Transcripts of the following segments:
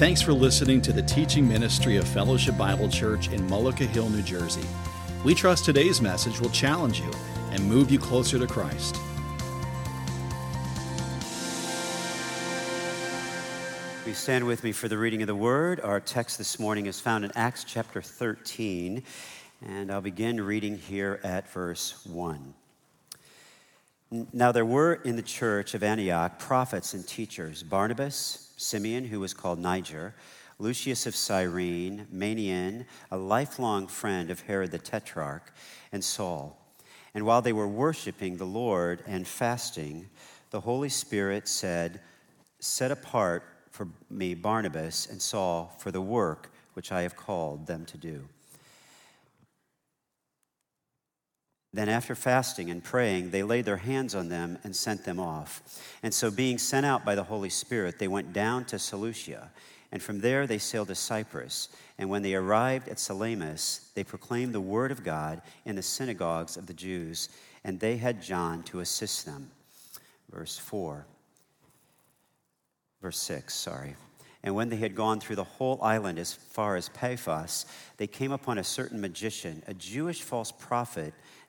Thanks for listening to the teaching ministry of Fellowship Bible Church in Mullica Hill, New Jersey. We trust today's message will challenge you and move you closer to Christ. Please stand with me for the reading of the word. Our text this morning is found in Acts chapter 13, and I'll begin reading here at verse 1. Now, there were in the church of Antioch prophets and teachers Barnabas, Simeon, who was called Niger, Lucius of Cyrene, Manaen, a lifelong friend of Herod the Tetrarch, and Saul. And while they were worshiping the Lord and fasting, the Holy Spirit said, Set apart for me Barnabas and Saul for the work which I have called them to do. Then, after fasting and praying, they laid their hands on them and sent them off. And so, being sent out by the Holy Spirit, they went down to Seleucia. And from there, they sailed to Cyprus. And when they arrived at Salamis, they proclaimed the word of God in the synagogues of the Jews. And they had John to assist them. Verse 4. Verse 6, sorry. And when they had gone through the whole island as far as Paphos, they came upon a certain magician, a Jewish false prophet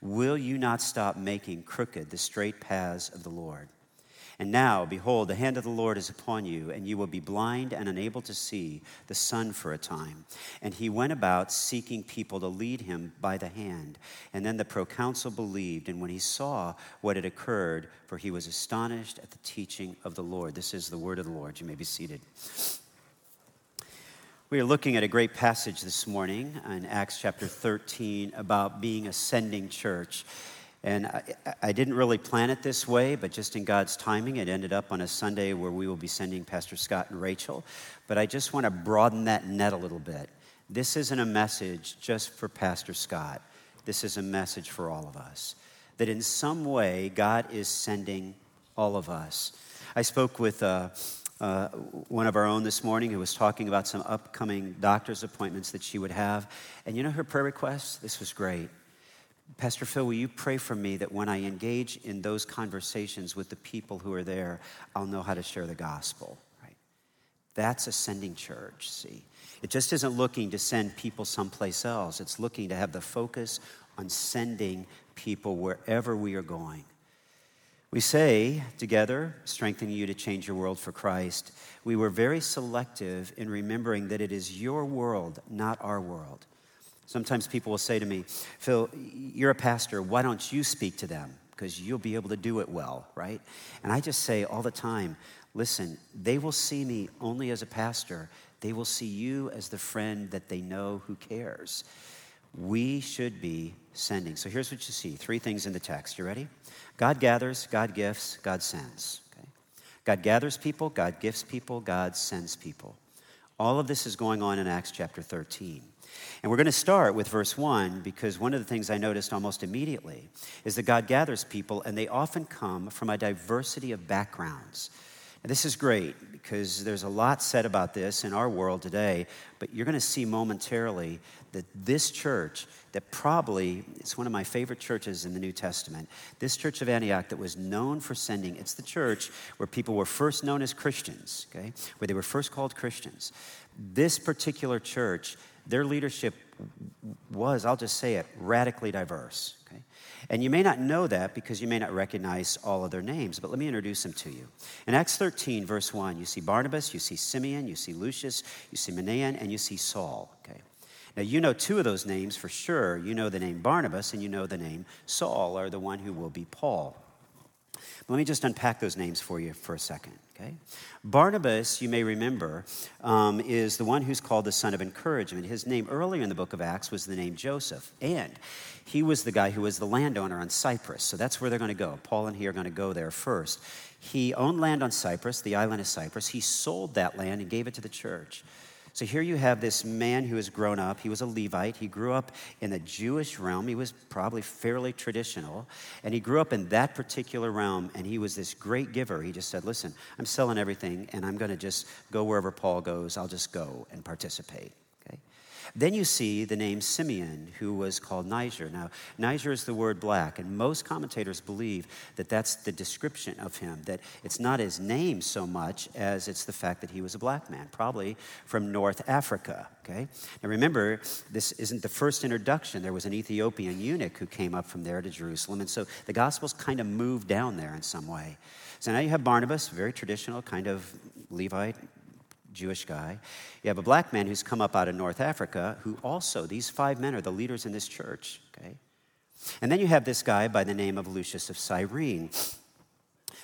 Will you not stop making crooked the straight paths of the Lord? And now, behold, the hand of the Lord is upon you, and you will be blind and unable to see the sun for a time. And he went about seeking people to lead him by the hand. And then the proconsul believed, and when he saw what had occurred, for he was astonished at the teaching of the Lord. This is the word of the Lord. You may be seated. We are looking at a great passage this morning in Acts chapter 13 about being a sending church. And I, I, didn't really plan it this way, but just in God's timing, it ended up on a Sunday where we will be sending Pastor Scott and Rachel. But I just want to broaden that net a little bit. This isn't a message just for Pastor Scott, this is a message for all of us. That in some way, God is sending all of us. I spoke with. Uh, uh, one of our own this morning who was talking about some upcoming doctor's appointments that she would have. And you know her prayer request? This was great. Pastor Phil, will you pray for me that when I engage in those conversations with the people who are there, I'll know how to share the gospel, right? That's a sending church, see. It just isn't looking to send people someplace else. It's looking to have the focus on sending people wherever we are going. We say together, strengthening you to change your world for Christ, we were very selective in remembering that it is your world, not our world. Sometimes people will say to me, Phil, you're a pastor, why don't you speak to them? Because you'll be able to do it well, right? And I just say all the time, listen, they will see me only as a pastor. They will see you as the friend that they know who cares. We should be sending. So here's what you see three things in the text. You ready? God gathers, God gifts, God sends. Okay? God gathers people, God gifts people, God sends people. All of this is going on in Acts chapter 13. And we're going to start with verse 1 because one of the things I noticed almost immediately is that God gathers people and they often come from a diversity of backgrounds. And this is great because there's a lot said about this in our world today, but you're going to see momentarily that this church, that probably, it's one of my favorite churches in the New Testament, this church of Antioch that was known for sending, it's the church where people were first known as Christians, okay, where they were first called Christians. This particular church, their leadership was, I'll just say it, radically diverse. And you may not know that because you may not recognize all of their names, but let me introduce them to you. In Acts 13, verse 1, you see Barnabas, you see Simeon, you see Lucius, you see Manaen, and you see Saul. Okay? Now, you know two of those names for sure. You know the name Barnabas, and you know the name Saul, or the one who will be Paul. Let me just unpack those names for you for a second. Okay? Barnabas, you may remember, um, is the one who's called the son of encouragement. His name earlier in the book of Acts was the name Joseph, and he was the guy who was the landowner on Cyprus. So that's where they're going to go. Paul and he are going to go there first. He owned land on Cyprus, the island of Cyprus. He sold that land and gave it to the church. So here you have this man who has grown up. He was a Levite. He grew up in the Jewish realm. He was probably fairly traditional. And he grew up in that particular realm. And he was this great giver. He just said, Listen, I'm selling everything and I'm going to just go wherever Paul goes. I'll just go and participate. Then you see the name Simeon, who was called Niger. Now, Niger is the word black, and most commentators believe that that's the description of him, that it's not his name so much as it's the fact that he was a black man, probably from North Africa. Okay? Now remember, this isn't the first introduction. There was an Ethiopian eunuch who came up from there to Jerusalem, and so the Gospels kind of moved down there in some way. So now you have Barnabas, very traditional, kind of Levite, Jewish guy. You have a black man who's come up out of North Africa, who also, these five men are the leaders in this church, okay? And then you have this guy by the name of Lucius of Cyrene.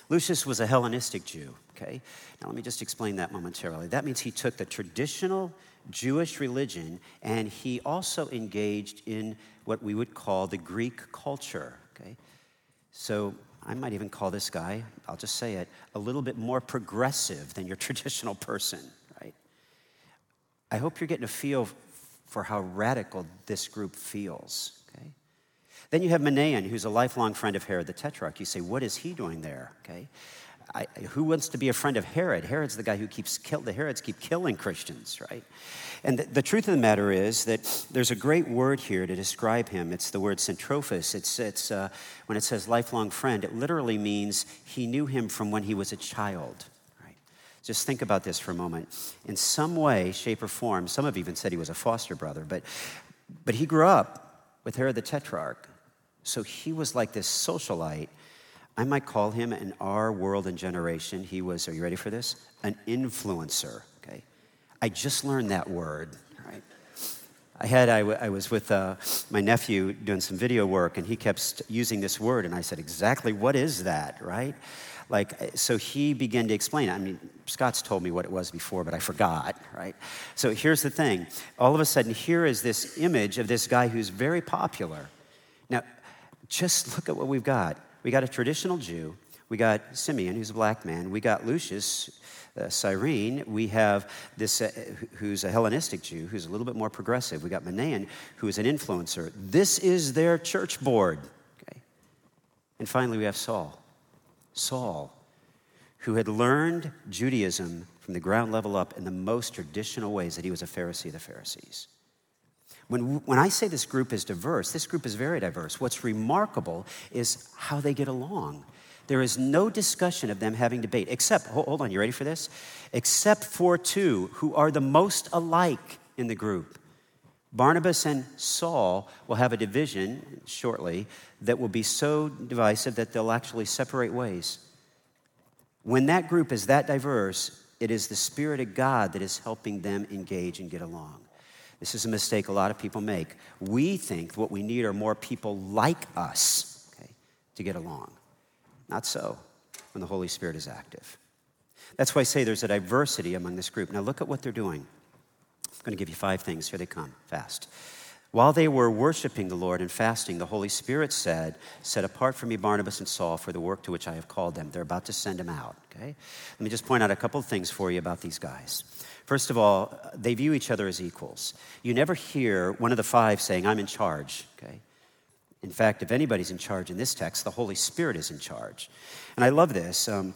Lucius was a Hellenistic Jew, okay? Now let me just explain that momentarily. That means he took the traditional Jewish religion and he also engaged in what we would call the Greek culture, okay? So I might even call this guy, I'll just say it, a little bit more progressive than your traditional person. I hope you're getting a feel for how radical this group feels. Okay? Then you have Manaen, who's a lifelong friend of Herod the Tetrarch. You say, what is he doing there? Okay? I, who wants to be a friend of Herod? Herod's the guy who keeps kill, the Herods keep killing Christians, right? And the, the, truth of the matter is that there's a great word here to describe him. It's the word syntrophos. It's, it's uh, when it says lifelong friend, it literally means he knew him from when he was a child. Just think about this for a moment. In some way, shape, or form, some have even said he was a foster brother, but, but he grew up with Herod the Tetrarch. So he was like this socialite. I might call him in our world and generation, he was, are you ready for this? An influencer, okay? I just learned that word? I had, I, w- I was with uh, my nephew doing some video work, and he kept using this word, and I said, exactly what is that, right? Like, so he began to explain. I mean, Scott's told me what it was before, but I forgot, right? So here's the thing. All of a sudden, here is this image of this guy who's very popular. Now, just look at what we've got. We got a traditional Jew. We got Simeon, who's a black man. We got Lucius, uh, Cyrene. We have this, uh, who's a Hellenistic Jew, who's a little bit more progressive. We got Manaen, who is an influencer. This is their church board. Okay? And finally, we have Saul. Saul, who had learned Judaism from the ground level up in the most traditional ways that he was a Pharisee of the Pharisees. When, when I say this group is diverse, this group is very diverse. What's remarkable is how they get along. There is no discussion of them having debate, except, hold on, you ready for this? Except for two who are the most alike in the group. Barnabas and Saul will have a division shortly that will be so divisive that they'll actually separate ways. When that group is that diverse, it is the Spirit of God that is helping them engage and get along. This is a mistake a lot of people make. We think what we need are more people like us okay, to get along. Not so when the Holy Spirit is active. That's why I say there's a diversity among this group. Now, look at what they're doing. I'm going to give you five things. Here they come, fast. While they were worshiping the Lord and fasting, the Holy Spirit said, Set apart for me Barnabas and Saul for the work to which I have called them. They're about to send them out, okay? Let me just point out a couple of things for you about these guys. First of all, they view each other as equals. You never hear one of the five saying, I'm in charge, okay? In fact, if anybody's in charge in this text, the Holy Spirit is in charge. And I love this. Um,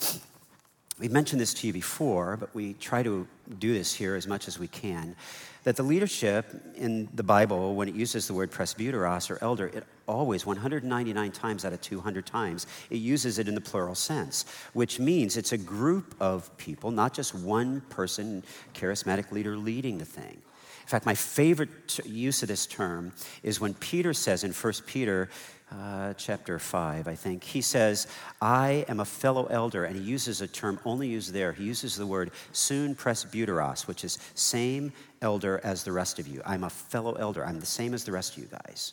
We've mentioned this to you before, but we try to do this here as much as we can. That the leadership in the Bible, when it uses the word presbyteros or elder, it always, 199 times out of 200 times, it uses it in the plural sense, which means it's a group of people, not just one person, charismatic leader leading the thing. In fact, my favorite use of this term is when Peter says in 1 Peter uh, chapter 5, I think, he says, I am a fellow elder, and he uses a term only used there. He uses the word soon presbyteros, which is same elder as the rest of you. I'm a fellow elder. I'm the same as the rest of you guys.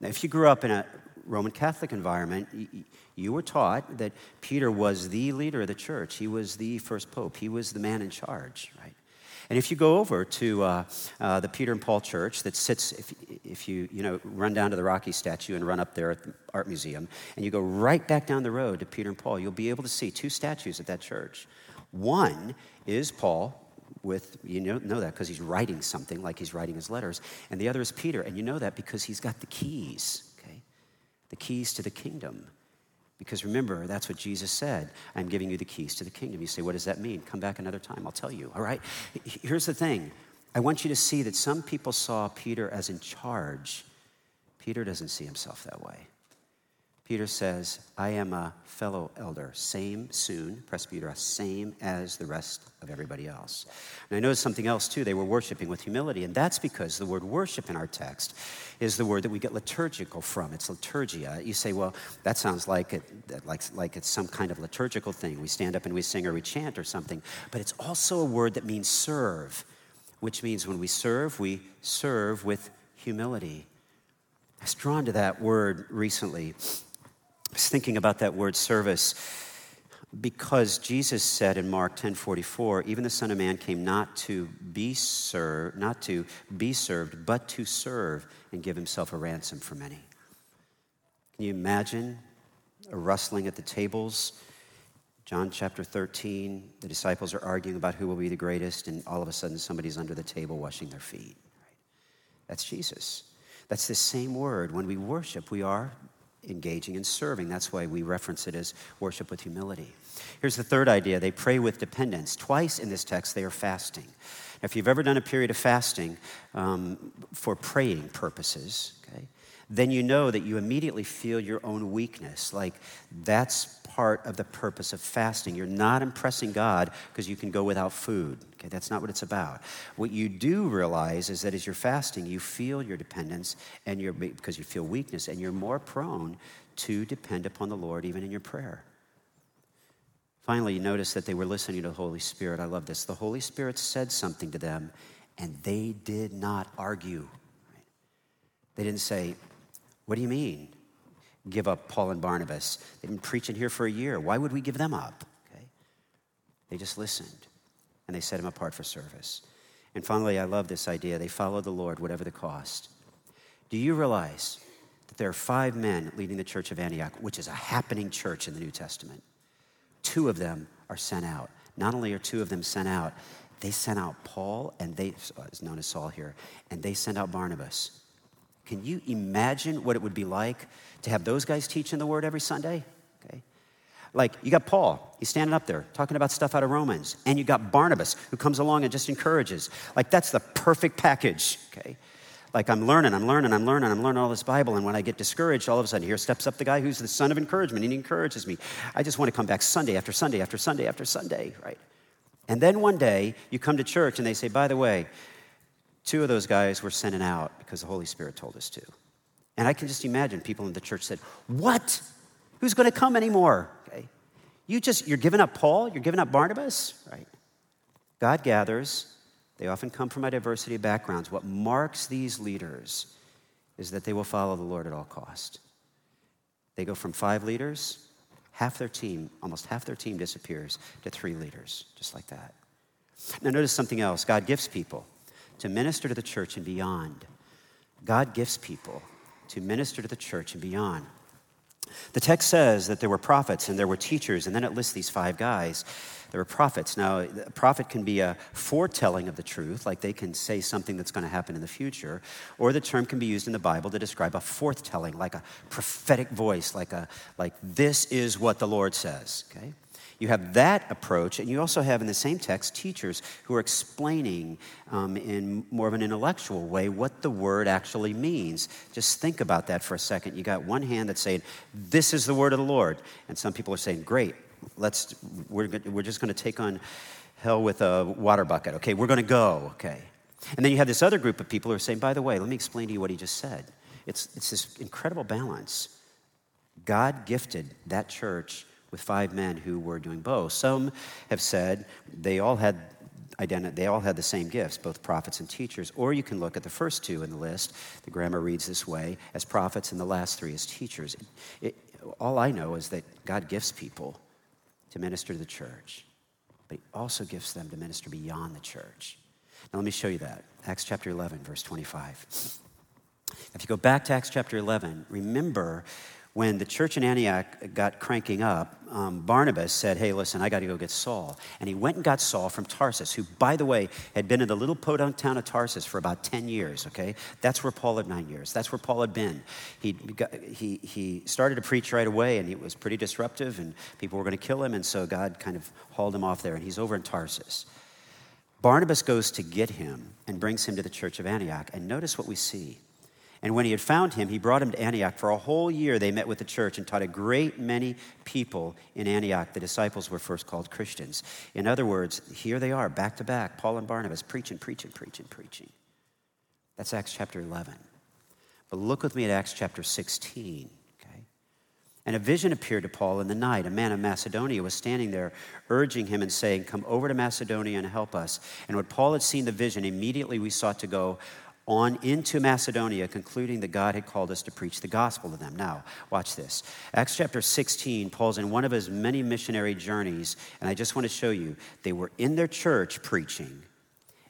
Now, if you grew up in a Roman Catholic environment, you were taught that Peter was the leader of the church. He was the first pope. He was the man in charge, right? And if you go over to uh, uh, the Peter and Paul Church that sits, if, if you, you know, run down to the Rocky statue and run up there at the Art Museum, and you go right back down the road to Peter and Paul, you'll be able to see two statues at that church. One is Paul with, you know, know that because he's writing something like he's writing his letters. And the other is Peter. And you know that because he's got the keys, okay? The keys to the kingdom. Because remember, that's what Jesus said. I'm giving you the keys to the kingdom. You say, what does that mean? Come back another time. I'll tell you, all right? Here's the thing I want you to see that some people saw Peter as in charge. Peter doesn't see himself that way. Peter says, I am a fellow elder, same soon, presbyter, same as the rest of everybody else. And I noticed something else too. They were worshiping with humility, and that's because the word worship in our text is the word that we get liturgical from. It's liturgia. You say, well, that sounds like, it, like, like it's some kind of liturgical thing. We stand up and we sing or we chant or something. But it's also a word that means serve, which means when we serve, we serve with humility. I was drawn to that word recently. I was thinking about that word service because Jesus said in Mark 10:44, even the Son of Man came not to be served, not to be served, but to serve and give himself a ransom for many. Can you imagine a rustling at the tables? John chapter 13, the disciples are arguing about who will be the greatest, and all of a sudden somebody's under the table washing their feet. That's Jesus. That's the same word. When we worship, we are engaging and serving. That's why we reference it as worship with humility. Here's the third idea they pray with dependence. Twice in this text, they are fasting. Now, if you've ever done a period of fasting um, for praying purposes, then you know that you immediately feel your own weakness. Like that's part of the purpose of fasting. You're not impressing God because you can go without food. Okay, that's not what it's about. What you do realize is that as you're fasting, you feel your dependence and you're because you feel weakness and you're more prone to depend upon the Lord even in your prayer. Finally, you notice that they were listening to the Holy Spirit. I love this. The Holy Spirit said something to them, and they did not argue. They didn't say, What do you mean? give up Paul and Barnabas. They've been preaching here for a year. Why would we give them up? Okay? They just listened and they set him apart for service. And finally, I love this idea. They followed the Lord, whatever the cost. Do you realize that there are five men leading the church of Antioch, which is a happening church in the New Testament? Two of them are sent out. Not only are two of them sent out, they sent out Paul, and they uh, is known as Saul here, and they sent out Barnabas. Can you imagine what it would be like to have those guys teaching the word every Sunday? Okay. Like you got Paul, he's standing up there talking about stuff out of Romans, and you got Barnabas who comes along and just encourages. Like that's the perfect package, okay? Like I'm learning, I'm learning, I'm learning, I'm learning all this Bible, and when I get discouraged, all of a sudden here steps up the guy who's the son of encouragement, and he encourages me. I just want to come back Sunday after Sunday after Sunday after Sunday, right? And then one day you come to church and they say, by the way, two of those guys were sent out because the Holy Spirit told us to. And I can just imagine people in the church said, What? Who's going to come anymore? Okay. You just, you're giving up Paul, you're giving up Barnabas, right? God gathers. They often come from a diversity of backgrounds. What marks these leaders is that they will follow the Lord at all cost. They go from five leaders, half their team, almost half their team disappears, to three leaders, just like that. Now, notice something else God gifts people to minister to the church and beyond. God gifts people to minister to the church and beyond. The text says that there were prophets and there were teachers, and then it lists these five guys. There were prophets. Now, a prophet can be a foretelling of the truth, like they can say something that's going to happen in the future, or the term can be used in the Bible to describe a forthtelling, like a prophetic voice, like a like this is what the Lord says. Okay. You have that approach, and you also have in the same text teachers who are explaining um, in more of an intellectual way what the word actually means. Just think about that for a second. You got one hand that's saying, This is the word of the Lord. And some people are saying, Great, let's, we're, we're just going to take on hell with a water bucket. Okay, we're going to go. Okay. And then you have this other group of people who are saying, By the way, let me explain to you what he just said. It's, it's this incredible balance. God gifted that church with five men who were doing both. Some have said they all had they all had the same gifts, both prophets and teachers. Or you can look at the first two in the list. The grammar reads this way as prophets, and the last three as teachers. It, all I know is that God gifts people to minister to the church, but He also gifts them to minister beyond the church. Now, let me show you that. Acts chapter 11, verse 25. If you go back to Acts chapter 11, remember when the church in Antioch got cranking up, um, Barnabas said, Hey, listen, I got to go get Saul. And he went and got Saul from Tarsus, who, by the way, had been in the little podunk town of Tarsus for about 10 years, okay? That's where Paul had nine years. That's where Paul had been. He, got, he, he started to preach right away, and it was pretty disruptive, and people were going to kill him, and so God kind of hauled him off there, and he's over in Tarsus. Barnabas goes to get him and brings him to the church of Antioch, and notice what we see. And when he had found him, he brought him to Antioch. For a whole year, they met with the church and taught a great many people in Antioch. The disciples were first called Christians. In other words, here they are, back to back, Paul and Barnabas, preaching, preaching, preaching, preaching. That's Acts chapter 11. But look with me at Acts chapter 16. Okay? And a vision appeared to Paul in the night. A man of Macedonia was standing there, urging him and saying, Come over to Macedonia and help us. And when Paul had seen the vision, immediately we sought to go on into Macedonia, concluding that God had called us to preach the gospel to them. Now, watch this. Acts chapter 16, Paul's in one of his many missionary journeys, and I just want to show you they were in their church preaching,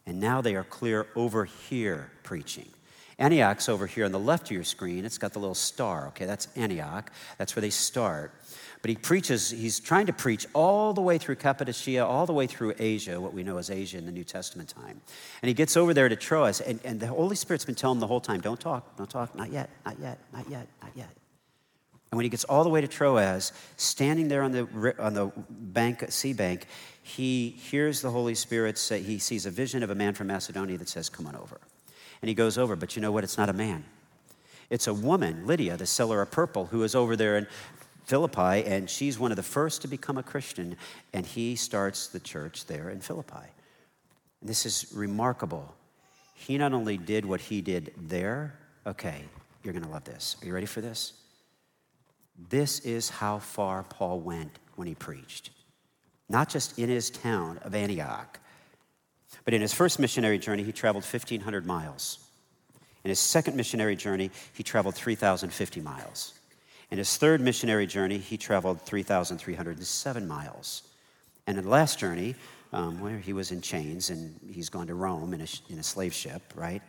and now they are clear over here preaching. Antioch's over here on the left of your screen. It's got the little star, okay? That's Antioch. That's where they start. But he preaches, he's trying to preach all the way through Cappadocia, all the way through Asia, what we know as Asia in the New Testament time. And he gets over there to Troas, and, and the Holy Spirit's been telling him the whole time, don't talk, don't talk, not yet, not yet, not yet, not yet. And when he gets all the way to Troas, standing there on the, on the bank, sea bank, he hears the Holy Spirit say, he sees a vision of a man from Macedonia that says, Come on over. And he goes over, but you know what? It's not a man. It's a woman, Lydia, the seller of purple, who is over there in Philippi, and she's one of the first to become a Christian, and he starts the church there in Philippi. And this is remarkable. He not only did what he did there, okay, you're going to love this. Are you ready for this? This is how far Paul went when he preached. Not just in his town of Antioch, but in his first missionary journey, he traveled 1,500 miles. In his second missionary journey, he traveled 3,050 miles. In his third missionary journey, he traveled 3,307 miles. And in the last journey, um, where he was in chains and he's gone to Rome in a, in a slave ship, right?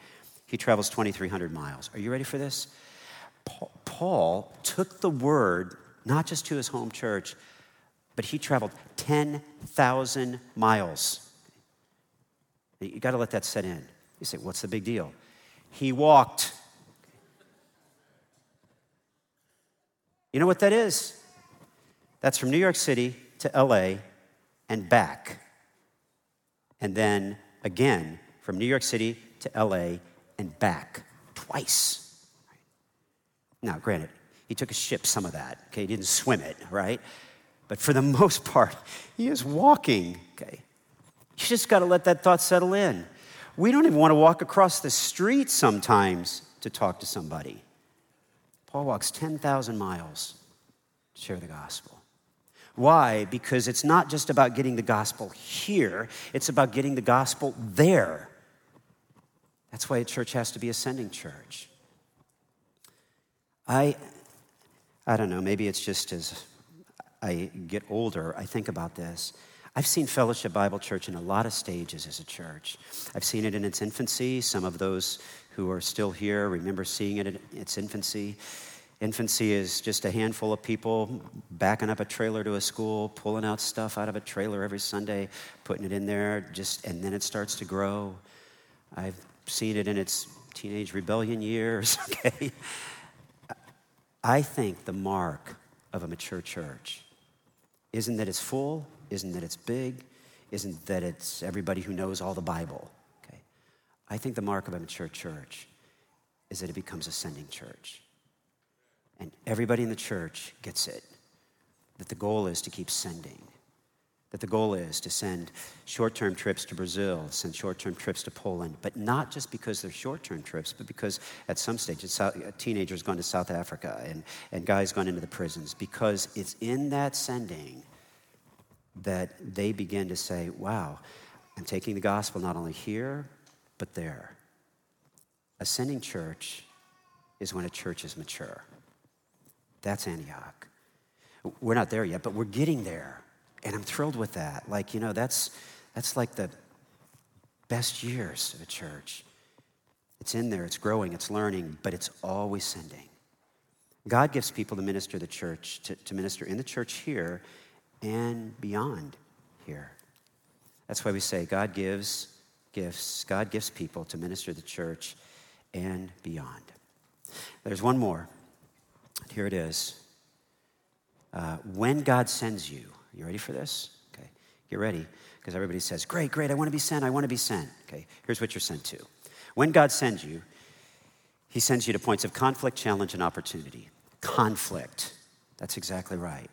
He travels 2,300 miles. Are you ready for this? Paul took the word not just to his home church, but he traveled 10,000 miles. You got to let that set in. You say, what's the big deal? He walked You know what that is? That's from New York City to LA and back. And then again from New York City to LA and back twice. Now, granted, he took a ship, some of that, okay? He didn't swim it, right? But for the most part, he is walking, okay? You just got to let that thought settle in. We don't even want to walk across the street sometimes to talk to somebody. Paul walks 10,000 miles to share the gospel. Why? Because it's not just about getting the gospel here, it's about getting the gospel there. That's why a church has to be a sending church. I, I don't know, maybe it's just as I get older, I think about this. I've seen Fellowship Bible Church in a lot of stages as a church. I've seen it in its infancy. Some of those who are still here remember seeing it in its infancy. Infancy is just a handful of people backing up a trailer to a school, pulling out stuff out of a trailer every Sunday, putting it in there, just and then it starts to grow. I've seen it in its teenage rebellion years, okay? I think the mark of a mature church isn't that it's full, isn't that it's big, isn't that it's everybody who knows all the Bible. Okay? I think the mark of a mature church is that it becomes a sending church. And everybody in the church gets it that the goal is to keep sending. That the goal is to send short term trips to Brazil, send short term trips to Poland, but not just because they're short term trips, but because at some stage, uh, a teenager's gone to South Africa and, and guys gone into the prisons, because it's in that sending that they begin to say, wow, I'm taking the gospel not only here, but there. Ascending church is when a church is mature. That's Antioch. We're not there yet, but we're getting there. And I'm thrilled with that. Like, you know, that's, that's like the best years of a church. It's in there, it's growing, it's learning, but it's always sending. God gives people to minister the church, to, to minister in the church here and beyond here. That's why we say God gives gifts, God gives people to minister to the church and beyond. There's one more. Here it is. Uh, when God sends you, you ready for this? Okay, get ready, because everybody says, Great, great, I want to be sent, I want to be sent. Okay, here's what you're sent to. When God sends you, He sends you to points of conflict, challenge, and opportunity. Conflict. That's exactly right.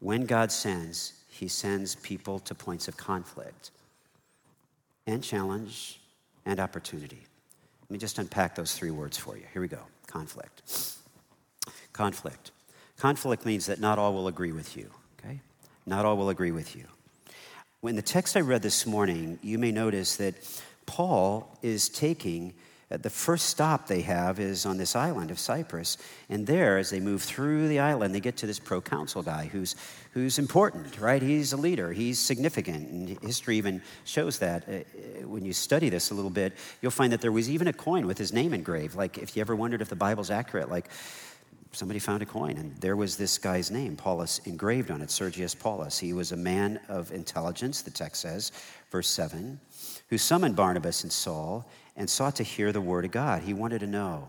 When God sends, He sends people to points of conflict and challenge and opportunity. Let me just unpack those three words for you. Here we go conflict. Conflict. Conflict means that not all will agree with you, okay? Not all will agree with you. When the text I read this morning, you may notice that Paul is taking the first stop they have is on this island of Cyprus. And there, as they move through the island, they get to this proconsul guy who's, who's important, right? He's a leader, he's significant. And history even shows that. Uh, uh, when you study this a little bit, you'll find that there was even a coin with his name engraved. Like, if you ever wondered if the Bible's accurate, like, somebody found a coin and there was this guy's name, Paulus, engraved on it, Sergius Paulus. He was a man of intelligence, the text says, verse 7, who summoned Barnabas and Saul and sought to hear the word of God. He wanted to know.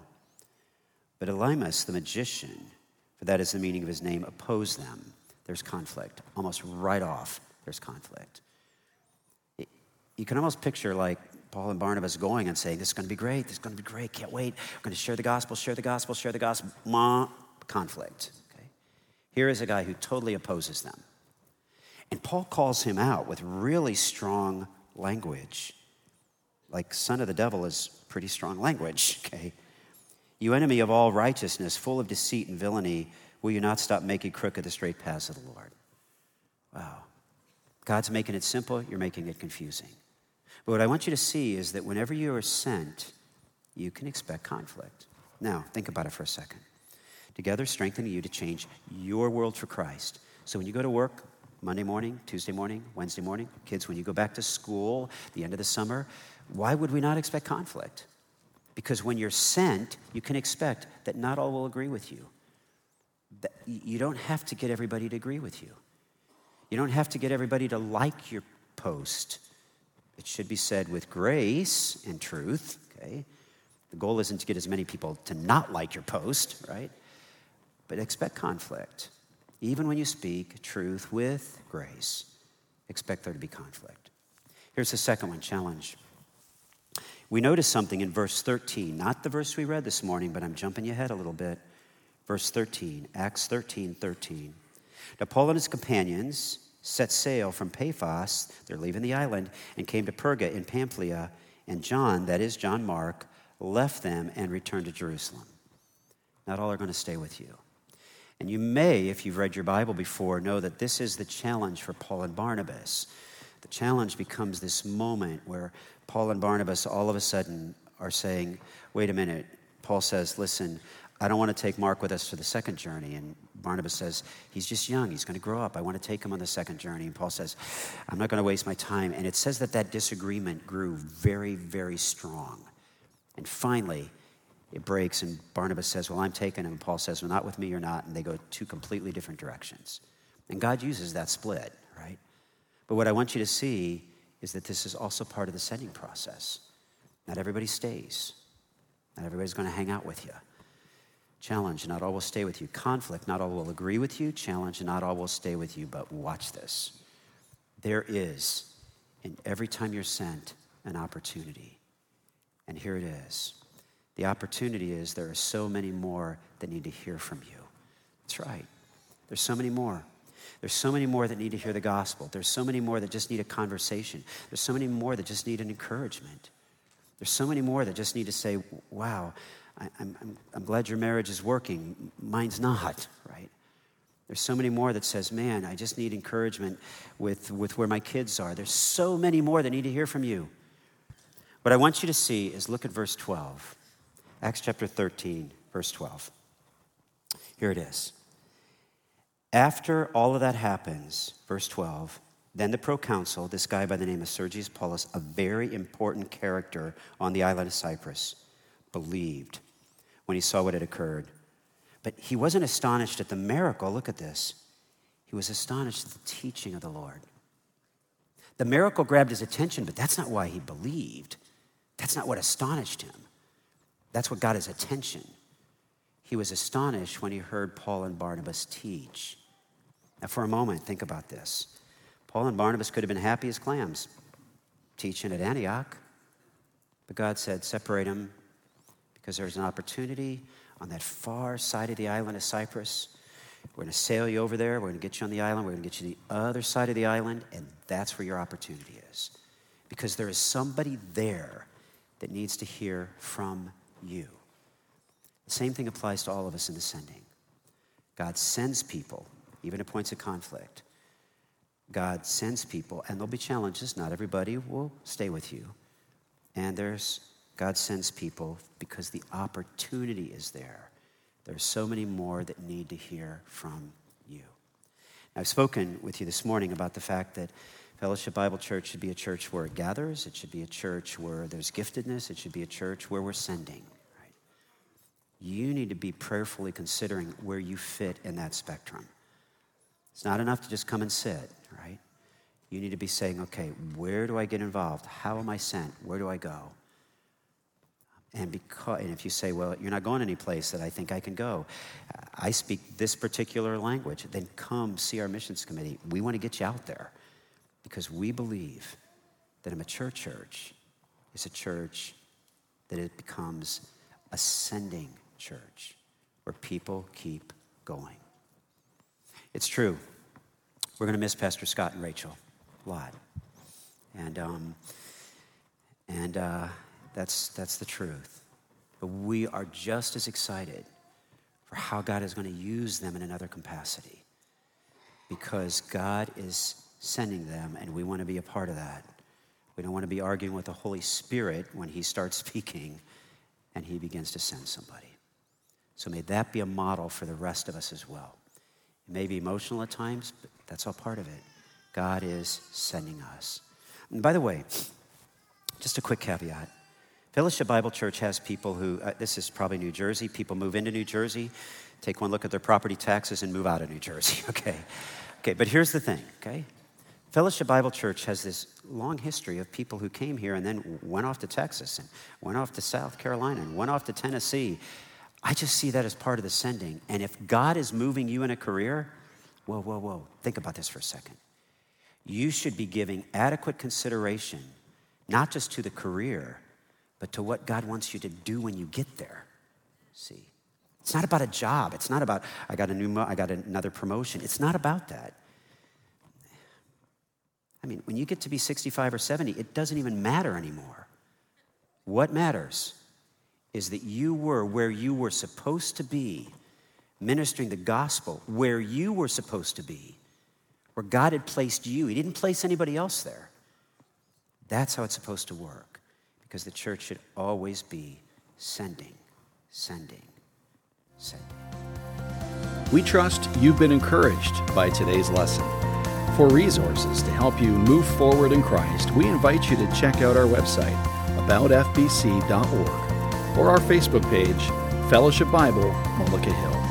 But Elymas, the magician, for that is the meaning of his name, opposed them. There's conflict. Almost right off, there's conflict. You can almost picture like Paul and Barnabas going and saying, This is going to be great. This is going to be great. Can't wait. We're going to share the gospel, share the gospel, share the gospel. Ma, conflict. Okay? Here is a guy who totally opposes them. And Paul calls him out with really strong language like son of the devil is pretty strong language, okay? You enemy of all righteousness, full of deceit and villainy, will you not stop making crooked the straight paths of the Lord? Wow. God's making it simple, you're making it confusing. But what I want you to see is that whenever you are sent, you can expect conflict. Now, think about it for a second. Together, strengthening you to change your world for Christ. So when you go to work, Monday morning, Tuesday morning, Wednesday morning, kids, when you go back to school, the end of the summer, why would we not expect conflict? Because when you're sent, you can expect that not all will agree with you. You don't have to get everybody to agree with you. You don't have to get everybody to like your post. It should be said with grace and truth, okay? The goal isn't to get as many people to not like your post, right? But expect conflict. Even when you speak truth with grace, expect there to be conflict. Here's the second one challenge. We notice something in verse 13, not the verse we read this morning, but I'm jumping ahead a little bit. Verse 13, Acts 13 13. Now, Paul and his companions set sail from Paphos, they're leaving the island, and came to Perga in Pamphylia. And John, that is John Mark, left them and returned to Jerusalem. Not all are going to stay with you. And you may, if you've read your Bible before, know that this is the challenge for Paul and Barnabas. The challenge becomes this moment where Paul and Barnabas all of a sudden are saying, wait a minute. Paul says, listen, I don't want to take Mark with us for the second journey. And Barnabas says, he's just young. He's going to grow up. I want to take him on the second journey. And Paul says, I'm not going to waste my time. And it says that that disagreement grew very, very strong. And finally, it breaks, and Barnabas says, Well, I'm taking him. And Paul says, Well, not with me or not. And they go two completely different directions. And God uses that split, right? But what I want you to see is that this is also part of the sending process. Not everybody stays, not everybody's going to hang out with you. Challenge, not all will stay with you. Conflict, not all will agree with you. Challenge, not all will stay with you. But watch this. There is, in every time you're sent, an opportunity. And here it is. The opportunity is there are so many more that need to hear from you. That's right. There's so many more. There's so many more that need to hear the gospel. There's so many more that just need a conversation. There's so many more that just need an encouragement. There's so many more that just need to say, wow, I, am glad your marriage is working. Mine's not, right? There's so many more that says, man, I just need encouragement with, with where my kids are. There's so many more that need to hear from you. What I want you to see is look at verse 12. Acts chapter 13, verse 12. Here it is. After all of that happens, verse 12, then the proconsul, this guy by the name of Sergius Paulus, a very important character on the island of Cyprus, believed when he saw what had occurred. But he wasn't astonished at the miracle. Look at this. He was astonished at the teaching of the Lord. The miracle grabbed his attention, but that's not why he believed. That's not what astonished him. That's what got his attention. He was astonished when he heard Paul and Barnabas teach. Now, for a moment, think about this. Paul and Barnabas could have been happy as clams teaching at Antioch, but God said, separate them because there's an opportunity on that far side of the island of Cyprus. We're going to sail you over there. We're going to get you on the island. We're going to get you to the other side of the island, and that's where your opportunity is. Because there is somebody there that needs to hear from you. The same thing applies to all of us in the sending. God sends people, even at points of conflict. God sends people, and there'll be challenges. Not everybody will stay with you. And there's God sends people because the opportunity is there. There's so many more that need to hear from you. I've spoken with you this morning about the fact that Fellowship Bible Church should be a church where it gathers, it should be a church where there's giftedness, it should be a church where we're sending. Right? You need to be prayerfully considering where you fit in that spectrum. It's not enough to just come and sit, right? You need to be saying, okay, where do I get involved? How am I sent? Where do I go? And, because, and if you say, well, you're not going any place that I think I can go, I speak this particular language, then come see our missions committee. We want to get you out there because we believe that a mature church is a church that it becomes ascending church where people keep going. It's true. We're going to miss Pastor Scott and Rachel a lot. And, um, and, uh, that's, that's the truth. But we are just as excited for how God is going to use them in another capacity because God is sending them and we want to be a part of that. We don't want to be arguing with the Holy Spirit when He starts speaking and He begins to send somebody. So may that be a model for the rest of us as well. It may be emotional at times, but that's all part of it. God is sending us. And by the way, just a quick caveat Fellowship Bible Church has people who, uh, this is probably New Jersey, people move into New Jersey, take one look at their property taxes, and move out of New Jersey, okay? Okay, but here's the thing, okay? Fellowship Bible Church has this long history of people who came here and then went off to Texas and went off to South Carolina and went off to Tennessee. I just see that as part of the sending. And if God is moving you in a career, whoa, whoa, whoa, think about this for a second. You should be giving adequate consideration, not just to the career, but to what God wants you to do when you get there. See, it's not about a job. It's not about I got a new I got another promotion. It's not about that. I mean, when you get to be 65 or 70, it doesn't even matter anymore. What matters is that you were where you were supposed to be, ministering the gospel where you were supposed to be, where God had placed you. He didn't place anybody else there. That's how it's supposed to work because the church should always be sending, sending, sending. We trust you've been encouraged by today's lesson. For resources to help you move forward in Christ, we invite you to check out our website, aboutfbc.org, or our Facebook page, Fellowship Bible, Mullica Hill.